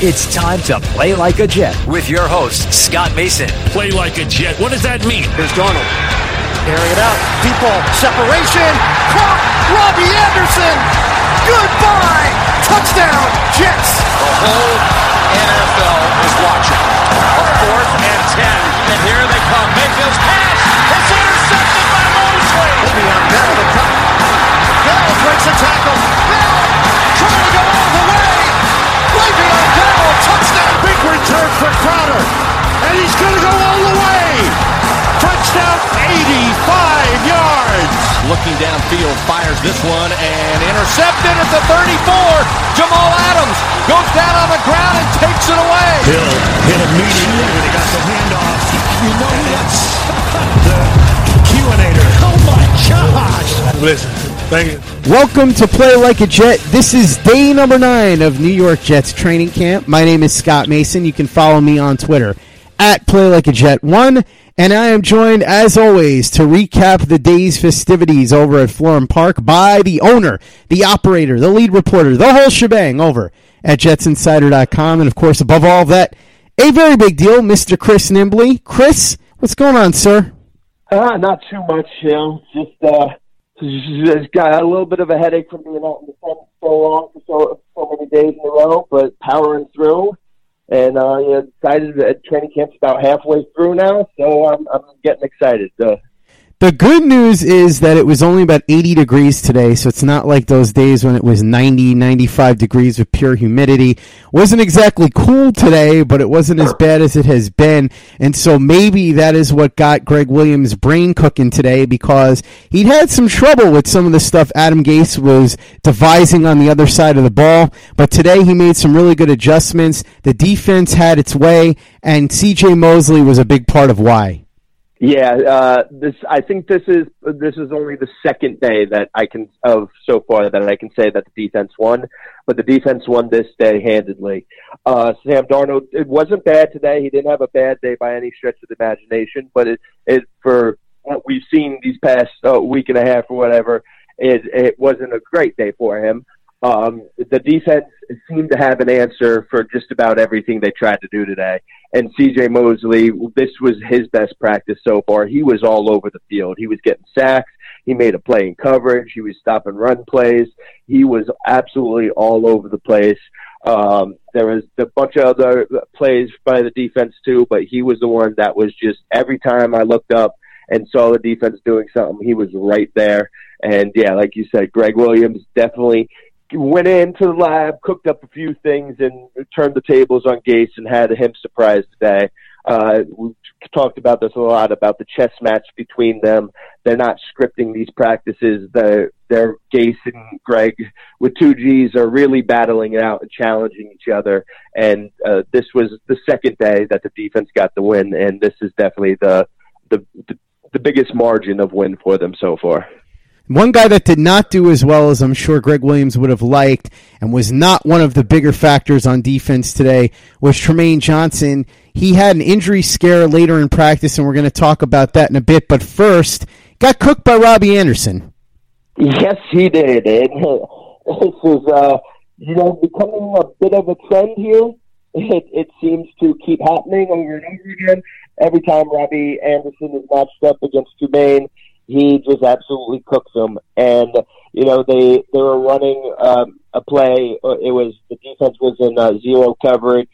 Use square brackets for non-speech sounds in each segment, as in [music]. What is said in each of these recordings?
It's time to play like a Jet with your host, Scott Mason. Play like a Jet. What does that mean? Here's Darnold. Carrying it out. Deep ball. Separation. Caught. Robbie Anderson. Goodbye. Touchdown. Jets. The whole NFL is watching. A fourth and ten. And here they come. Mayfield's pass. It's intercepted by Mosley. Le'Veon Bell the top. Bell breaks a tackle. Big return for Crowder. And he's going to go all the way. Touchdown 85 yards. Looking downfield, fires this one and intercepted at the 34. Jamal Adams goes down on the ground and takes it away. Hill hit immediately when he got the handoff. You know that's the QAnator. Oh my gosh! Listen, thank you. Welcome to Play Like a Jet. This is day number nine of New York Jets training camp. My name is Scott Mason. You can follow me on Twitter at Play Like a Jet One, and I am joined, as always, to recap the day's festivities over at Florham Park by the owner, the operator, the lead reporter, the whole shebang over at JetsInsider.com, and of course, above all of that, a very big deal, Mr. Chris Nimbley. Chris, what's going on, sir? Uh, not too much, you know. Just uh, just got a little bit of a headache from being out in the sun so long for so so many days in a row, but powering through. And uh, yeah, excited that training camp's about halfway through now, so I'm I'm getting excited. Uh, The good news is that it was only about 80 degrees today, so it's not like those days when it was 90, 95 degrees with pure humidity. Wasn't exactly cool today, but it wasn't as bad as it has been. And so maybe that is what got Gregg Williams' brain cooking today because he'd had some trouble with some of the stuff Adam Gase was devising on the other side of the ball. But today he made some really good adjustments. The defense had its way, and CJ Mosley was a big part of why. Yeah, uh, this I think this is this is only the second day that I can of so far that I can say that the defense won, but the defense won this day handedly. Uh, Sam Darnold, it wasn't bad today. He didn't have a bad day by any stretch of the imagination, but it, it for what we've seen these past uh, week and a half or whatever, it, it wasn't a great day for him. Um, the defense seemed to have an answer for just about everything they tried to do today. And CJ Mosley, this was his best practice so far. He was all over the field. He was getting sacks. He made a play in coverage. He was stopping run plays. He was absolutely all over the place. Um, there was a bunch of other plays by the defense too, but he was the one that was just every time I looked up and saw the defense doing something, he was right there. And yeah, like you said, Gregg Williams definitely went into the lab, cooked up a few things, and turned the tables on Gase and had him surprised today. Uh, we talked about this a lot about the chess match between them. They're not scripting these practices. They're, they're Gase and Gregg with two G's are really battling it out and challenging each other. And uh, this was the second day that the defense got the win, and this is definitely the the the, the biggest margin of win for them so far. One guy that did not do as well as I'm sure Gregg Williams would have liked and was not one of the bigger factors on defense today was Trumaine Johnson. He had an injury scare later in practice, and we're going to talk about that in a bit. But first, got cooked by Robbie Anderson. Yes, he did. And [laughs] this is, uh, you know, becoming a bit of a trend here. It, it seems to keep happening over and over again. Every time Robbie Anderson is matched up against Trumaine, he just absolutely cooks them. And you know they they were running um, a play. It was the defense was in uh, zero coverage.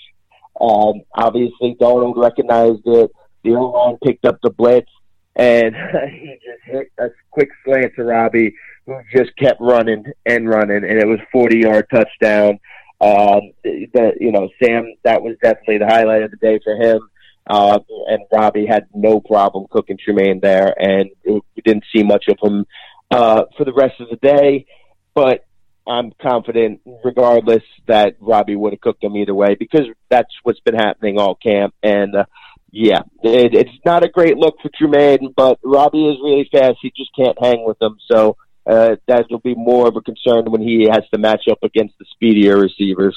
Um, obviously, Darnold recognized it. The O line picked up the blitz, and [laughs] he just hit a quick slant to Robbie, who just kept running and running, and it was forty yard touchdown. Um, that you know, Sam, that was definitely the highlight of the day for him. Uh, and Robbie had no problem cooking Trumaine there, and we didn't see much of him uh, for the rest of the day. But I'm confident, regardless, that Robbie would have cooked him either way because that's what's been happening all camp. And uh, yeah, it, it's not a great look for Trumaine, but Robbie is really fast. He just can't hang with him. So uh, that will be more of a concern when he has to match up against the speedier receivers.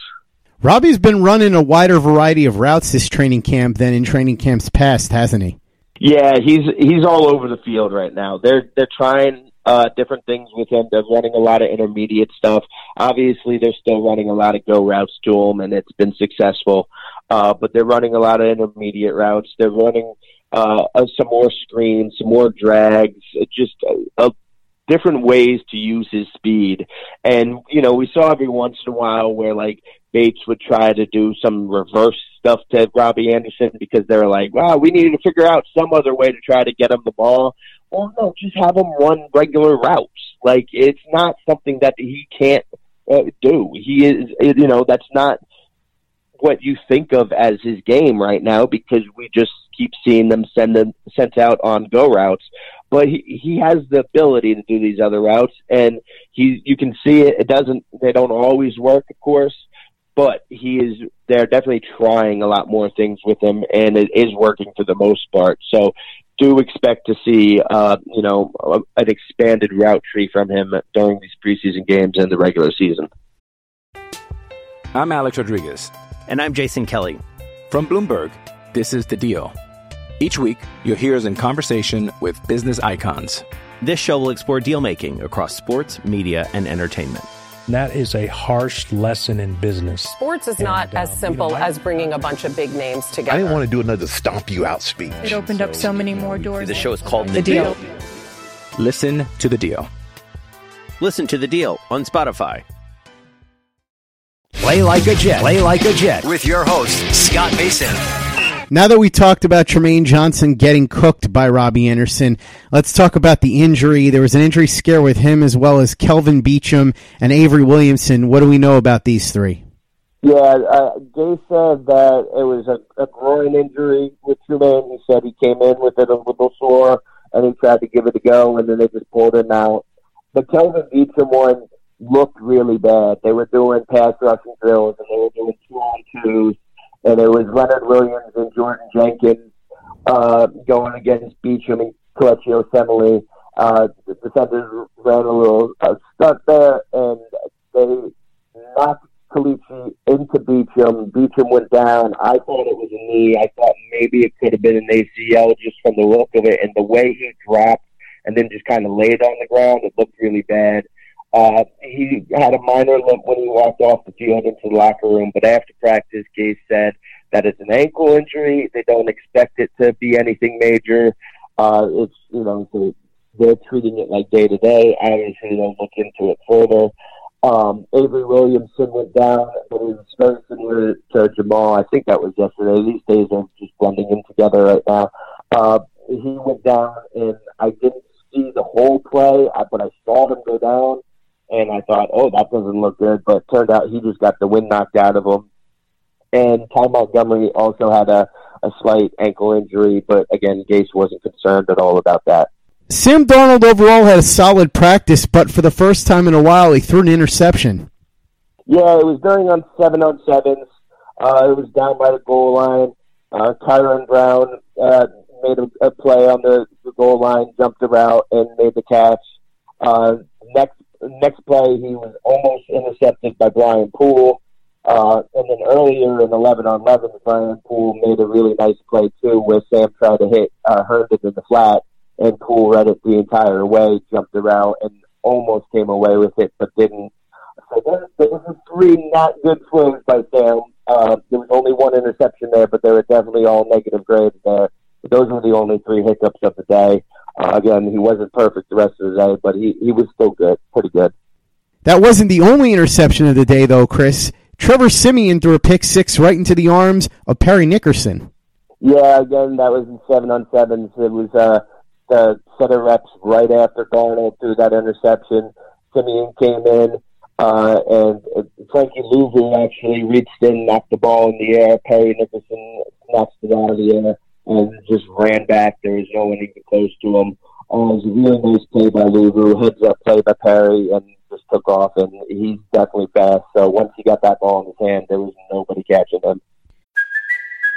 Robbie's been running a wider variety of routes this training camp than in training camps past, hasn't he? Yeah, he's he's all over the field right now. They're they're trying uh, different things with him. They're running a lot of intermediate stuff. Obviously, they're still running a lot of go routes to him, and it's been successful. Uh, but they're running a lot of intermediate routes. They're running uh, uh, some more screens, some more drags, uh, just uh, uh, different ways to use his speed. And you know, we saw every once in a while where like Bates would try to do some reverse stuff to Robbie Anderson because they're like, wow, we needed to figure out some other way to try to get him the ball. Or no, just have him run regular routes. Like, it's not something that he can't uh, do. He is, you know, that's not what you think of as his game right now because we just keep seeing them send them sent out on go routes. But he he has the ability to do these other routes, and he you can see it. It doesn't. They don't always work, of course, but he is. They're definitely trying a lot more things with him, and it is working for the most part. So do expect to see, uh, you know, an expanded route tree from him during these preseason games and the regular season. I'm Alex Rodriguez. And I'm Jason Kelly. From Bloomberg, this is The Deal. Each week, you'll hear us in conversation with business icons. This show will explore deal making across sports, media, and entertainment. And that is a harsh lesson in business. Sports is not as uh, simple as bringing a bunch of big names together. I didn't want to do another stomp you out speech. It opened up so many more doors. The show is called The, The Deal. Listen to The Deal. Listen to The Deal on Spotify. Play like a Jet. Play like a Jet with your host, Scott Mason. Now that we talked about Trumaine Johnson getting cooked by Robbie Anderson, let's talk about the injury. There was an injury scare with him as well as Kelvin Beachum and Avery Williamson. What do we know about these three? Yeah, uh, Gase said that it was a, a groin injury with Trumaine. He said he came in with it a little sore, and he tried to give it a go, and then they just pulled him out. The Kelvin Beachum one looked really bad. They were doing pass rushing drills, and they were doing two on twos, and it was Leonard Williams and Jordan Jenkins uh, going against Beachum and Kelechi Osemele. Uh, the defenders ran a little uh, stunt there, and they knocked Kelechi into Beachum. Beachum went down. I thought it was a knee. I thought maybe it could have been an ACL just from the look of it and the way he dropped and then just kind of laid on the ground. It looked really bad. Uh, he had a minor limp when he walked off the field into the locker room, but after practice, Gase said that it's an ankle injury. They don't expect it to be anything major. Uh, it's, you know, so they're treating it like day to day. Obviously, they'll look into it further. Um, Avery Williamson went down, but it was very similar to Jamal. I think that was yesterday. These days are just blending in together right now. Uh, he went down, and I didn't see the whole play, but I saw him go down, and I thought, oh, that doesn't look good. But it turned out he just got the wind knocked out of him. And Ty Montgomery also had a, a slight ankle injury, but again, Gase wasn't concerned at all about that. Sam Darnold overall had a solid practice, but for the first time in a while, he threw an interception. Yeah, it was during on seven on sevens. Uh, it was down by the goal line. Uh, Kyron Brown uh, made a, a play on the, the goal line, jumped around, and made the catch. Uh, next next play, he was almost intercepted by Brian Poole. Uh, and then earlier in 11 on 11, Brian Poole made a really nice play too, where Sam tried to hit uh, Herndon in the flat, and Poole read it the entire way, jumped around, and almost came away with it, but didn't. So there, there three not good throws by Sam. Uh, there was only one interception there, but they were definitely all negative grades there. But those were the only three hiccups of the day. Uh, again, he wasn't perfect the rest of the day, but he, he was still good, pretty good. That wasn't the only interception of the day, though, Chris. Trevor Siemian threw a pick six right into the arms of Perry Nickerson. Yeah, again, that was in seven on sevens. It was uh, the set of reps right after Darnold threw that interception. Siemian came in, uh, and uh, Frankie Luvu actually reached in, knocked the ball in the air. Perry Nickerson snatched it out of the air and just ran back. There was no one even close to him. Uh, it was a really nice play by Luvu, heads up play by Perry, and just took off. And he's definitely fast. So once he got that ball in his hand, there was nobody catching him.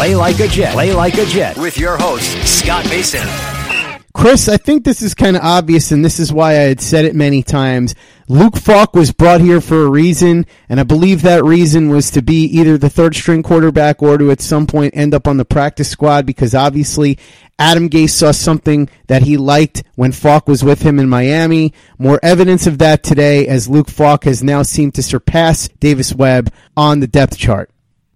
Play like a Jet. Play like a Jet with your host, Scott Mason. Chris, I think this is kind of obvious, and this is why I had said it many times. Luke Falk was brought here for a reason, and I believe that reason was to be either the third string quarterback or to at some point end up on the practice squad because obviously Adam Gase saw something that he liked when Falk was with him in Miami. More evidence of that today as Luke Falk has now seemed to surpass Davis Webb on the depth chart.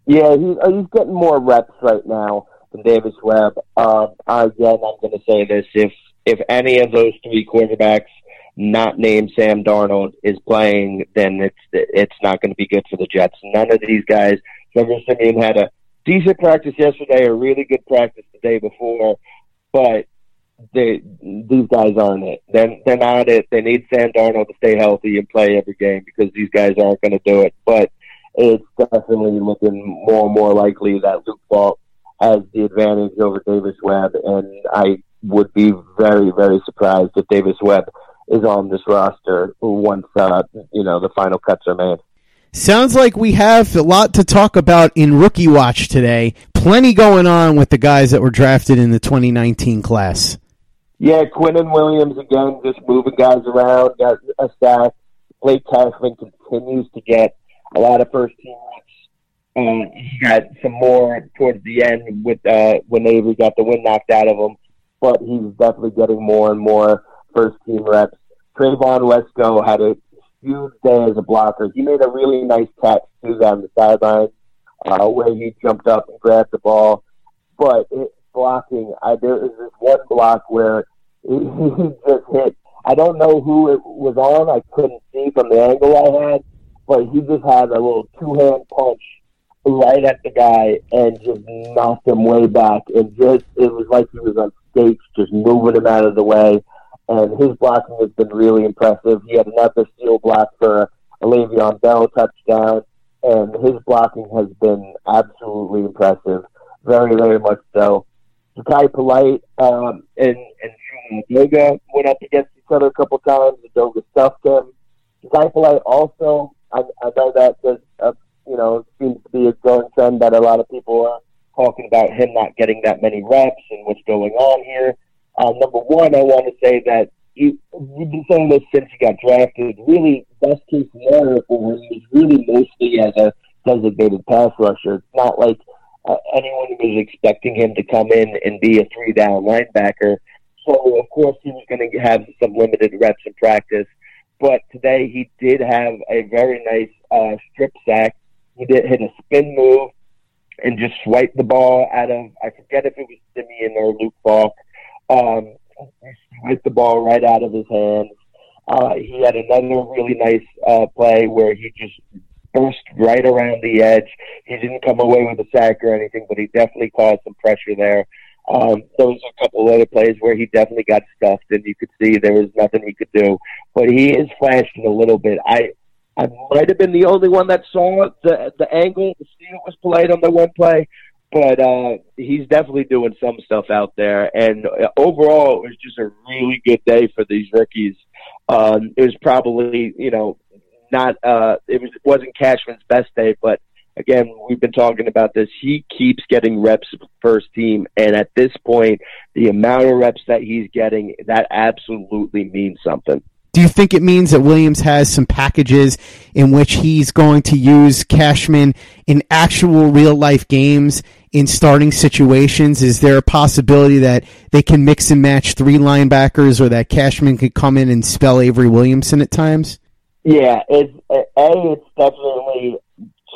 Yeah, he's, uh, he's getting more reps right now than Davis Webb. Uh, again, I'm going to say this: if if any of those three quarterbacks, not named Sam Darnold, is playing, then it's it's not going to be good for the Jets. None of these guys. Trevor Siemian had a decent practice yesterday, a really good practice the day before, but they these guys aren't it. They're they're not it. They need Sam Darnold to stay healthy and play every game because these guys aren't going to do it. But it's definitely looking more and more likely that Luke Falk has the advantage over Davis Webb, and I would be very, very surprised if Davis Webb is on this roster once uh, you know the final cuts are made. Sounds like we have a lot to talk about in Rookie Watch today. Plenty going on with the guys that were drafted in the 2019 class. Yeah, Quinnen Williams again, just moving guys around, got a sack. Blake Cashman continues to get a lot of first team reps. Um, he got some more towards the end with uh, when Avery got the wind knocked out of him, but he's definitely getting more and more first team reps. Trevon Wesco had a huge day as a blocker. He made a really nice catch too on the sideline uh, where he jumped up and grabbed the ball, but it, blocking, I, there was this one block where he, [laughs] he just hit. I don't know who it was on. I couldn't see from the angle I had, but he just had a little two hand punch right at the guy and just knocked him way back. And just it was like he was on skates, just moving him out of the way. And his blocking has been really impressive. He had another steal block for a Le'Veon Bell touchdown, and his blocking has been absolutely impressive. Very, very much so. Jachai Polite um, and and Edoga went up against each other a couple times. Edoga stuffed him. Jachai Polite also I, I know that there's a, you know, seems to be a growing trend that a lot of people are talking about him not getting that many reps and what's going on here. Uh, number one, I want to say that you, you've been saying this since he got drafted. Really, best case scenario for him is really mostly as a designated pass rusher. It's not like uh, anyone was expecting him to come in and be a three down linebacker. So, of course, he was going to have some limited reps in practice but today he did have a very nice uh, strip sack. He did hit a spin move and just swiped the ball out of I forget if it was Siemian or Luke Falk. Um, swiped the ball right out of his hands. Uh, he had another really nice uh, play where he just burst right around the edge. He didn't come away with a sack or anything, but he definitely caused some pressure there. Um, there was a couple of other plays where he definitely got stuffed, and you could see there was nothing he could do. But he is flashing a little bit. I I might have been the only one that saw the the angle. The steal was played on the one play, but uh, he's definitely doing some stuff out there. And uh, overall, it was just a really good day for these rookies. Um, it was probably you know not uh, it was wasn't Cashman's best day, but again, we've been talking about this. He keeps getting reps first team, and at this point, the amount of reps that he's getting, that absolutely means something. Do you think it means that Williams has some packages in which he's going to use Cashman in actual real life games in starting situations? Is there a possibility that they can mix and match three linebackers or that Cashman could come in and spell Avery Williamson at times? Yeah, it's a. It's definitely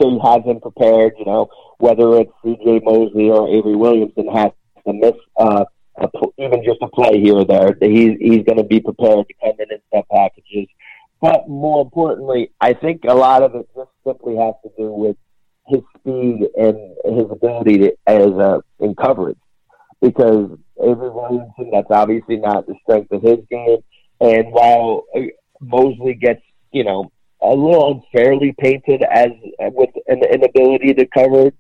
to have him prepared. You know, whether it's C.J. Mosley or Avery Williamson has to miss uh, a, even just a play here or there. He's he's going to be prepared to come in and set packages. But more importantly, I think a lot of it just simply has to do with his speed and his ability to, as a in coverage. Because Avery Williamson, that's obviously not the strength of his game. And while uh, Mosley gets, you know, a little unfairly painted as with an inability to cover,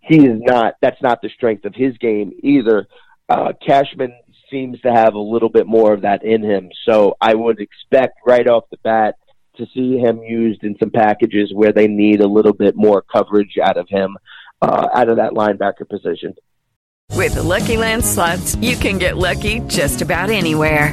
he is not. That's not the strength of his game either uh, Cashman seems to have a little bit more of that in him. So I would expect right off the bat to see him used in some packages where they need a little bit more coverage out of him, uh, out of that linebacker position. With the Lucky Land slots, you can get lucky just about anywhere.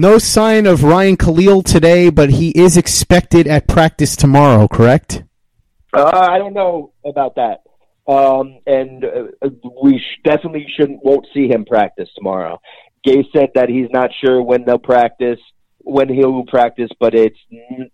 No sign of Ryan Kalil today, but he is expected at practice tomorrow, correct? Uh, I don't know about that. Um, and uh, we sh- definitely shouldn't won't see him practice tomorrow. Gase said that he's not sure when they'll practice, when he'll practice, but it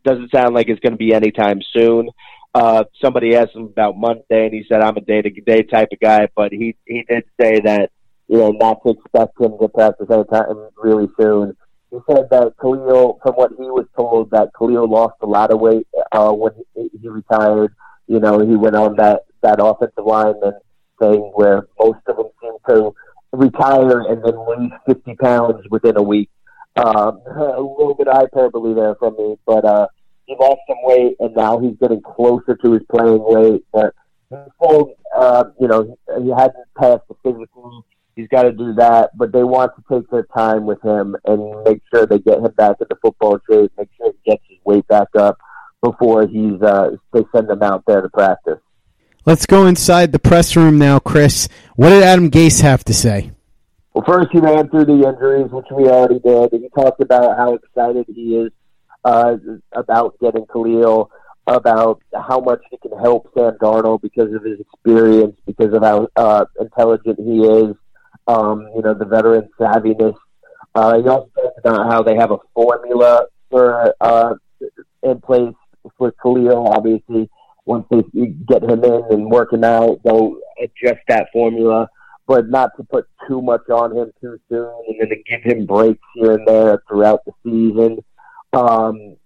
doesn't sound like it's going to be anytime soon. Uh, somebody asked him about Monday, and he said, "I'm a day to day type of guy," but he he did say that you know not to expect him to practice anytime really soon he said that Kalil, from what he was told, that Kalil lost a lot of weight uh, when he, he retired. You know, he went on that that offensive lineman thing where most of them seem to retire and then lose 50 pounds within a week. Um, [laughs] a little bit of hyperbole there from me, but uh, he lost some weight and now he's getting closer to his playing weight. But he said, uh, you know, he hadn't passed the physical He's got to do that, but they want to take their time with him and make sure they get him back into football shape, make sure he gets his weight back up before he's uh, they send him out there to practice. Let's go inside the press room now, Chris. What did Adam Gase have to say? Well, first he ran through the injuries, which we already did. and He talked about how excited he is uh, about getting Kalil about how much he can help Sam Darnold because of his experience, because of how uh, intelligent he is, um, you know, the veteran savviness. Uh, he also talked about how they have a formula for uh, in place for Kalil. Obviously, once they get him in and working out, they'll adjust that formula, but not to put too much on him too soon, and then to give him breaks here and there throughout the season. Um,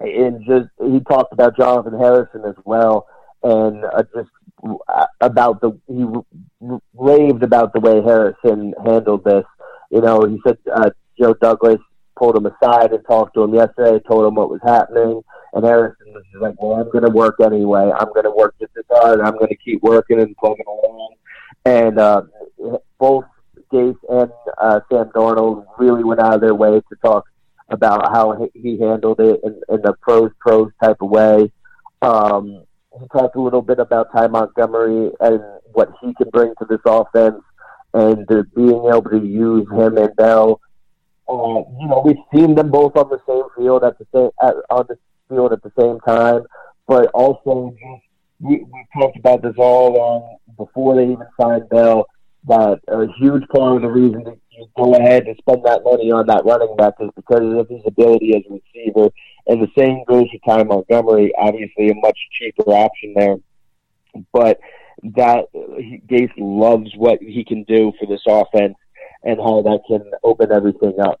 and just he talked about Jonathan Harrison as well, and uh, just about the he raved about the way Harrison handled this. You know, he said uh, Joe Douglas pulled him aside and talked to him yesterday, told him what was happening, and Harrison was like, "Well, I'm going to work anyway. I'm going to work just as hard. I'm going to keep working and plugging along." And uh, both Gase and uh, Sam Darnold really went out of their way to talk about how he handled it in, in the pros pros type of way. Um, he talked a little bit about Ty Montgomery and what he can bring to this offense, and to being able to use him and Bell. Uh, you know, we've seen them both on the same field at the same at, on the field at the same time, but also just we, we talked about this all along before they even signed Bell. that a huge part of the reason that you go ahead and spend that money on that running back is because of his ability as a receiver. And the same goes for Ty Montgomery, obviously a much cheaper option there. But that Gase loves what he can do for this offense and how that can open everything up.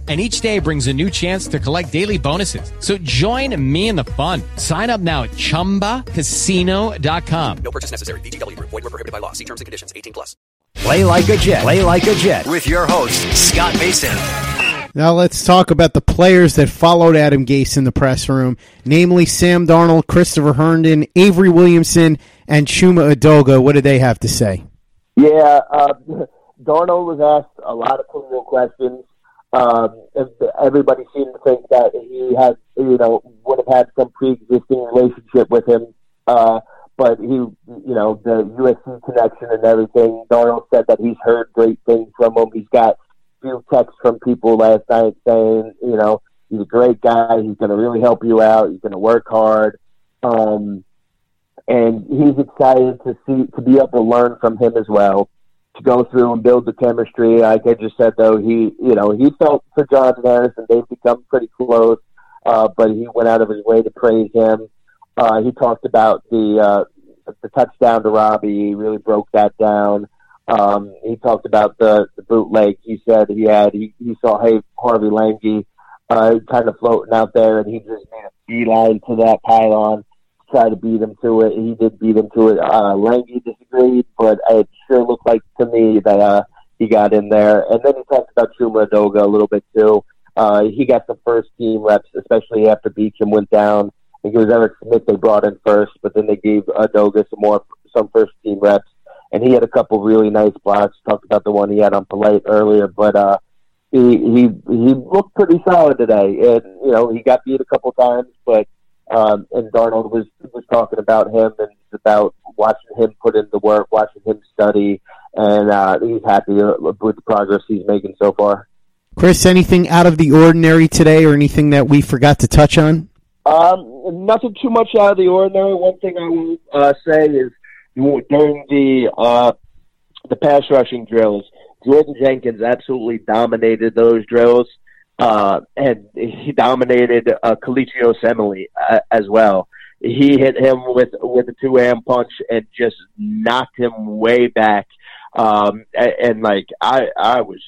and each day brings a new chance to collect daily bonuses. So join me in the fun. Sign up now at ChumbaCasino.com. No purchase necessary. VGW. Void were prohibited by law. See terms and conditions. 18 plus. Play like a Jet. Play like a Jet. With your host, Scott Mason. Now let's talk about the players that followed Adam Gase in the press room, namely Sam Darnold, Christopher Herndon, Avery Williamson, and Chuma Edoga. What did they have to say? Yeah, uh, [laughs] Darnold was asked a lot of crucial questions. Um, everybody seemed to think that he had, you know, would have had some pre-existing relationship with him. Uh, but he, you know, the USC connection and everything. Darnold said that he's heard great things from him. He's got few texts from people last night saying, you know, he's a great guy. He's going to really help you out. He's going to work hard. Um, and he's excited to see to be able to learn from him as well to go through and build the chemistry. Like I just said, though, he you know he felt for Jonathan Harrison. They've become pretty close, uh, but he went out of his way to praise him. Uh, he talked about the uh, the touchdown to Robbie. He really broke that down. Um, he talked about the, the bootleg. He said he had he, he saw hey Harvey Langi uh, kind of floating out there, and he just made a beeline to that pylon try to beat him to it. He did beat him to it. Uh, Langi disagreed, but it sure looked like to me that uh, he got in there. And then he talked about Chuma Edoga a little bit too. Uh, he got some first team reps, especially after Beachum went down. I think it was Eric Smith they brought in first, but then they gave Edoga some more some first team reps. And he had a couple really nice blocks. Talked about the one he had on Polite earlier, but uh, he he he looked pretty solid today. And you know he got beat a couple times, but um, and Darnold was was talking about him and about watching him put in the work, watching him study, and uh, he's happy with the progress he's making so far. Chris, anything out of the ordinary today, or anything that we forgot to touch on? Um, nothing too much out of the ordinary. One thing I will uh, say is during the uh, the pass rushing drills, Jordan Jenkins absolutely dominated those drills uh, and he dominated uh, Kelechi Osemele uh, as well. He hit him with with a two hand punch and just knocked him way back. Um, and, and like I I was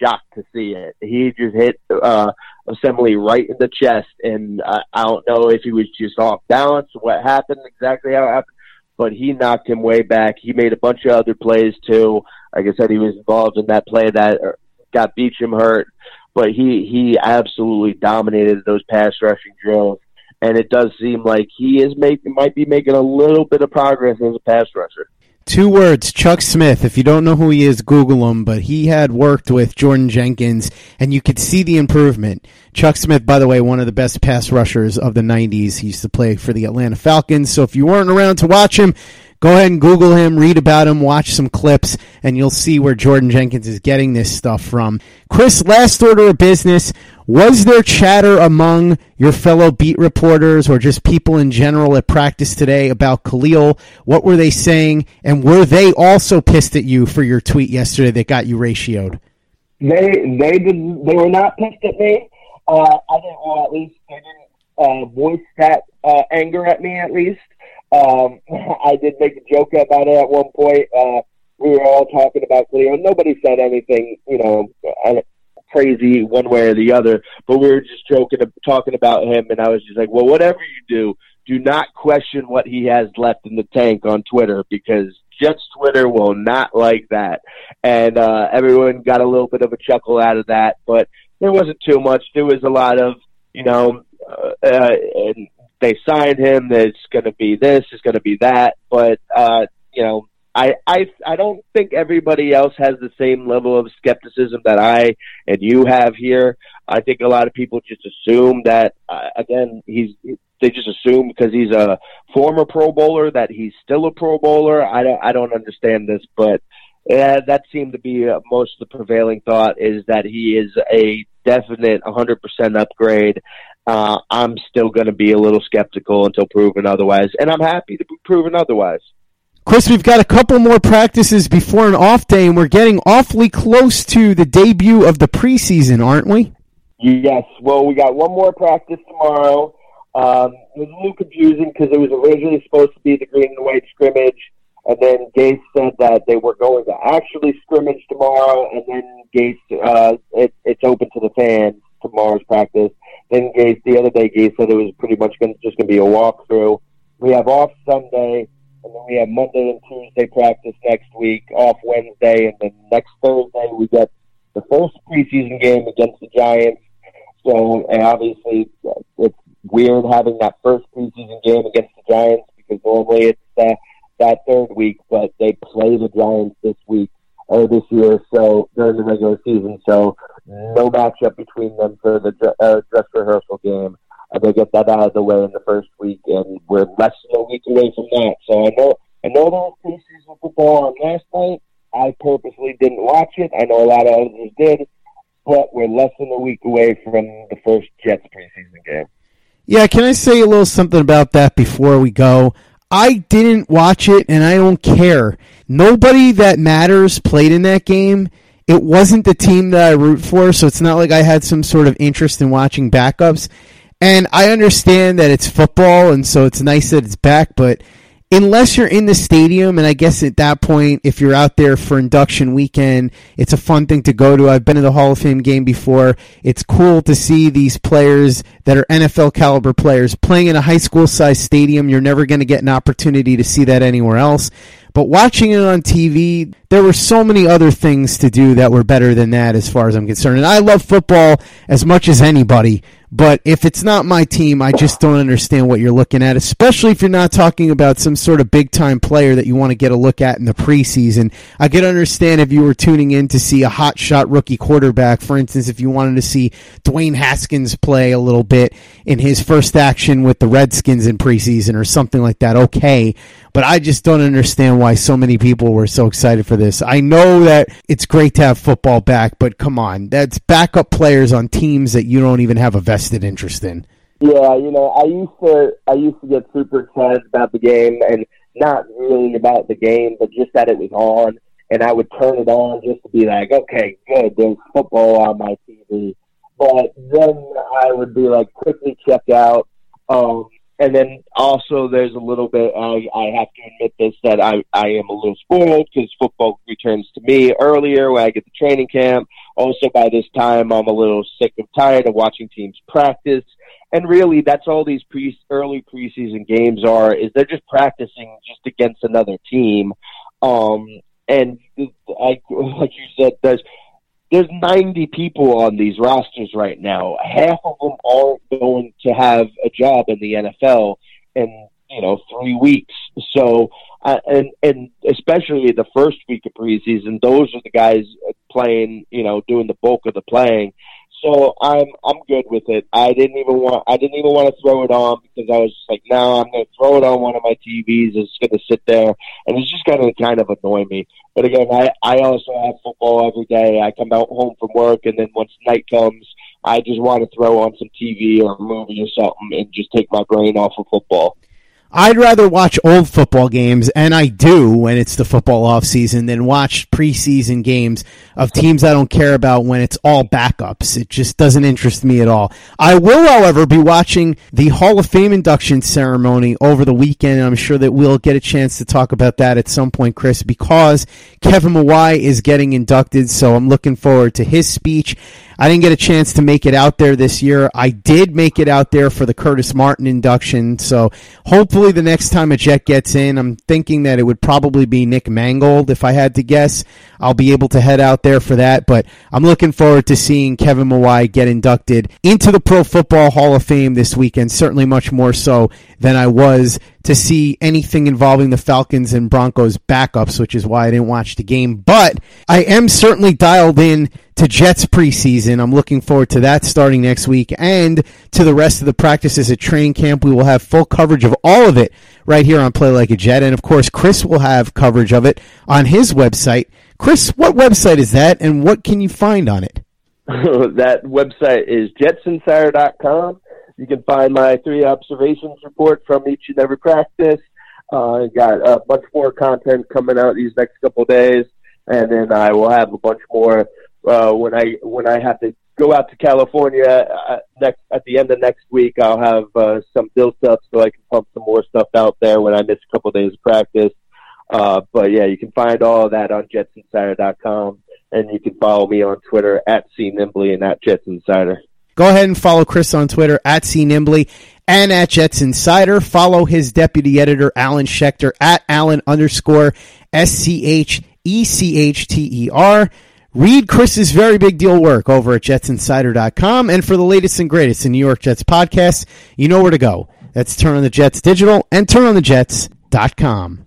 shocked to see it. He just hit uh, Osemele right in the chest, and I, I don't know if he was just off balance, what happened exactly how it happened, but he knocked him way back. He made a bunch of other plays too. Like I said, he was involved in that play that uh, got Beachum hurt but he he absolutely dominated those pass rushing drills, and it does seem like he is making might be making a little bit of progress as a pass rusher. Two words, Chuck Smith. If you don't know who he is, Google him. But he had worked with Jordan Jenkins, and you could see the improvement. Chuck Smith, by the way, one of the best pass rushers of the 90s. He used to play for the Atlanta Falcons. So if you weren't around to watch him, Go ahead and Google him, read about him, watch some clips, and you'll see where Jordan Jenkins is getting this stuff from. Chris, last order of business. Was there chatter among your fellow beat reporters or just people in general at practice today about Kalil? What were they saying? And were they also pissed at you for your tweet yesterday that got you ratioed? They they did they were not pissed at me. Uh, I didn't well at least they didn't uh, voice that uh, anger at me at least. Um, [laughs] I did make a joke about it at one point. Uh, we were all talking about Cleo. And nobody said anything, you know, uh, crazy one way or the other, but we were just joking, talking about him, and I was just like, well, whatever you do, do not question what he has left in the tank on Twitter because Jets Twitter will not like that. And uh, everyone got a little bit of a chuckle out of that, but there wasn't too much. There was a lot of, you know, uh, uh, and they signed him. It's going to be this, it's going to be that. But uh, you know, I I I don't think everybody else has the same level of skepticism that I and you have here. I think a lot of people just assume that uh, again he's they just assume because he's a former Pro Bowler that he's still a Pro Bowler. I don't I don't understand this, but uh, that seemed to be uh, most of the prevailing thought is that he is a definite 100% upgrade. Uh, I'm still going to be a little skeptical until proven otherwise, and I'm happy to be proven otherwise. Chris, we've got a couple more practices before an off day, and we're getting awfully close to the debut of the preseason, aren't we? Yes. Well, we got one more practice tomorrow. Um, it was a little confusing because it was originally supposed to be the green and white scrimmage, and then Gase said that they were going to actually scrimmage tomorrow, and then Gase, uh, it, it's open to the fans tomorrow's practice. Then Gase, the other day, Gase said it was pretty much gonna, just going to be a walkthrough. We have off Sunday, and then we have Monday and Tuesday practice next week, off Wednesday, and then next Thursday we get the first preseason game against the Giants. So, and obviously, it's weird having that first preseason game against the Giants because normally it's uh, that third week, but they play the Giants this week or this year, so during the regular season. So no matchup between them for the uh, dress rehearsal game. Uh, they get that out of the way in the first week, and we're less than a week away from that. So I know I know there was preseason football on last night. I purposely didn't watch it. I know a lot of others did, but we're less than a week away from the first Jets preseason game. Yeah, can I say a little something about that before we go? I didn't watch it and I don't care. Nobody that matters played in that game. It wasn't the team that I root for, so it's not like I had some sort of interest in watching backups. And I understand that it's football and so it's nice that it's back, but unless you're in the stadium, and I guess at that point, if you're out there for induction weekend, it's a fun thing to go to. I've been to the Hall of Fame game before. It's cool to see these players that are NFL caliber players playing in a high school sized stadium. You're never going to get an opportunity to see that anywhere else. But watching it on TV, there were so many other things to do that were better than that as far as I'm concerned. And I love football as much as anybody, but if it's not my team, I just don't understand what you're looking at, especially if you're not talking about some sort of big time player that you want to get a look at in the preseason. I could understand if you were tuning in to see a hot shot rookie quarterback, for instance, if you wanted to see Dwayne Haskins play a little bit in his first action with the Redskins in preseason or something like that. Okay. But I just don't understand why so many people were so excited for this. I know that it's great to have football back, but come on, that's backup players on teams that you don't even have a vested interest in. Yeah, you know, I used to I used to get super excited about the game and not really about the game, but just that it was on and I would turn it on just to be like, okay, good, there's football on my TV. But then I would be like quickly check out. Um, and then also there's a little bit I, I have to admit this that I, I am a little spoiled because football returns to me earlier when I get the training camp. Also by this time I'm a little sick and tired of watching teams practice. And really that's all these pre early preseason games are is they're just practicing just against another team. Um and I, like you said, there's there's 90 people on these rosters right now. Half of them aren't going to have a job in the NFL in you know three weeks. So uh, and and especially the first week of preseason, those are the guys playing. You know, doing the bulk of the playing. So I'm I'm good with it. I didn't even want I didn't even want to throw it on because I was just like, no, I'm going to throw it on one of my TVs. It's going to sit there, and it's just going to kind of annoy me. But again, I I also have football every day. I come out home from work, and then once night comes, I just want to throw on some TV or a movie or something and just take my brain off of football. I'd rather watch old football games, and I do when it's the football off season, than watch preseason games of teams I don't care about when it's all backups. It just doesn't interest me at all. I will, however, be watching the Hall of Fame induction ceremony over the weekend, and I'm sure that we'll get a chance to talk about that at some point, Chris, because Kevin Mawae is getting inducted, so I'm looking forward to his speech. I didn't get a chance to make it out there this year. I did make it out there for the Curtis Martin induction. So hopefully the next time a Jet gets in, I'm thinking that it would probably be Nick Mangold if I had to guess. I'll be able to head out there for that. But I'm looking forward to seeing Kevin Mawae get inducted into the Pro Football Hall of Fame this weekend. Certainly much more so than I was to see anything involving the Falcons and Broncos backups, which is why I didn't watch the game. But I am certainly dialed in to Jets preseason. I'm looking forward to that starting next week and to the rest of the practices at training camp. We will have full coverage of all of it right here on Play Like a Jet. And of course, Chris will have coverage of it on his website. Chris, what website is that and what can you find on it? [laughs] that website is jetsinsider.com. You can find my three observations report from each and every practice. Uh, got a bunch more content coming out these next couple days, and then I will have a bunch more uh, when I when I have to go out to California uh, next at the end of next week. I'll have uh, some built up so I can pump some more stuff out there when I miss a couple of days of practice. Uh, but yeah, you can find all of that on jetsinsider.com, and you can follow me on Twitter at cnimbly and at jetsinsider. Go ahead and follow Chris on Twitter at cnimbly and at Jets Insider. Follow his deputy editor, Alan Schechter, at Alan underscore S C H E C H T E R. Read Chris's very big deal work over at jetsinsider.com. And for the latest and greatest in New York Jets podcasts, you know where to go. That's Turn on the Jets Digital and turnonthejets.com.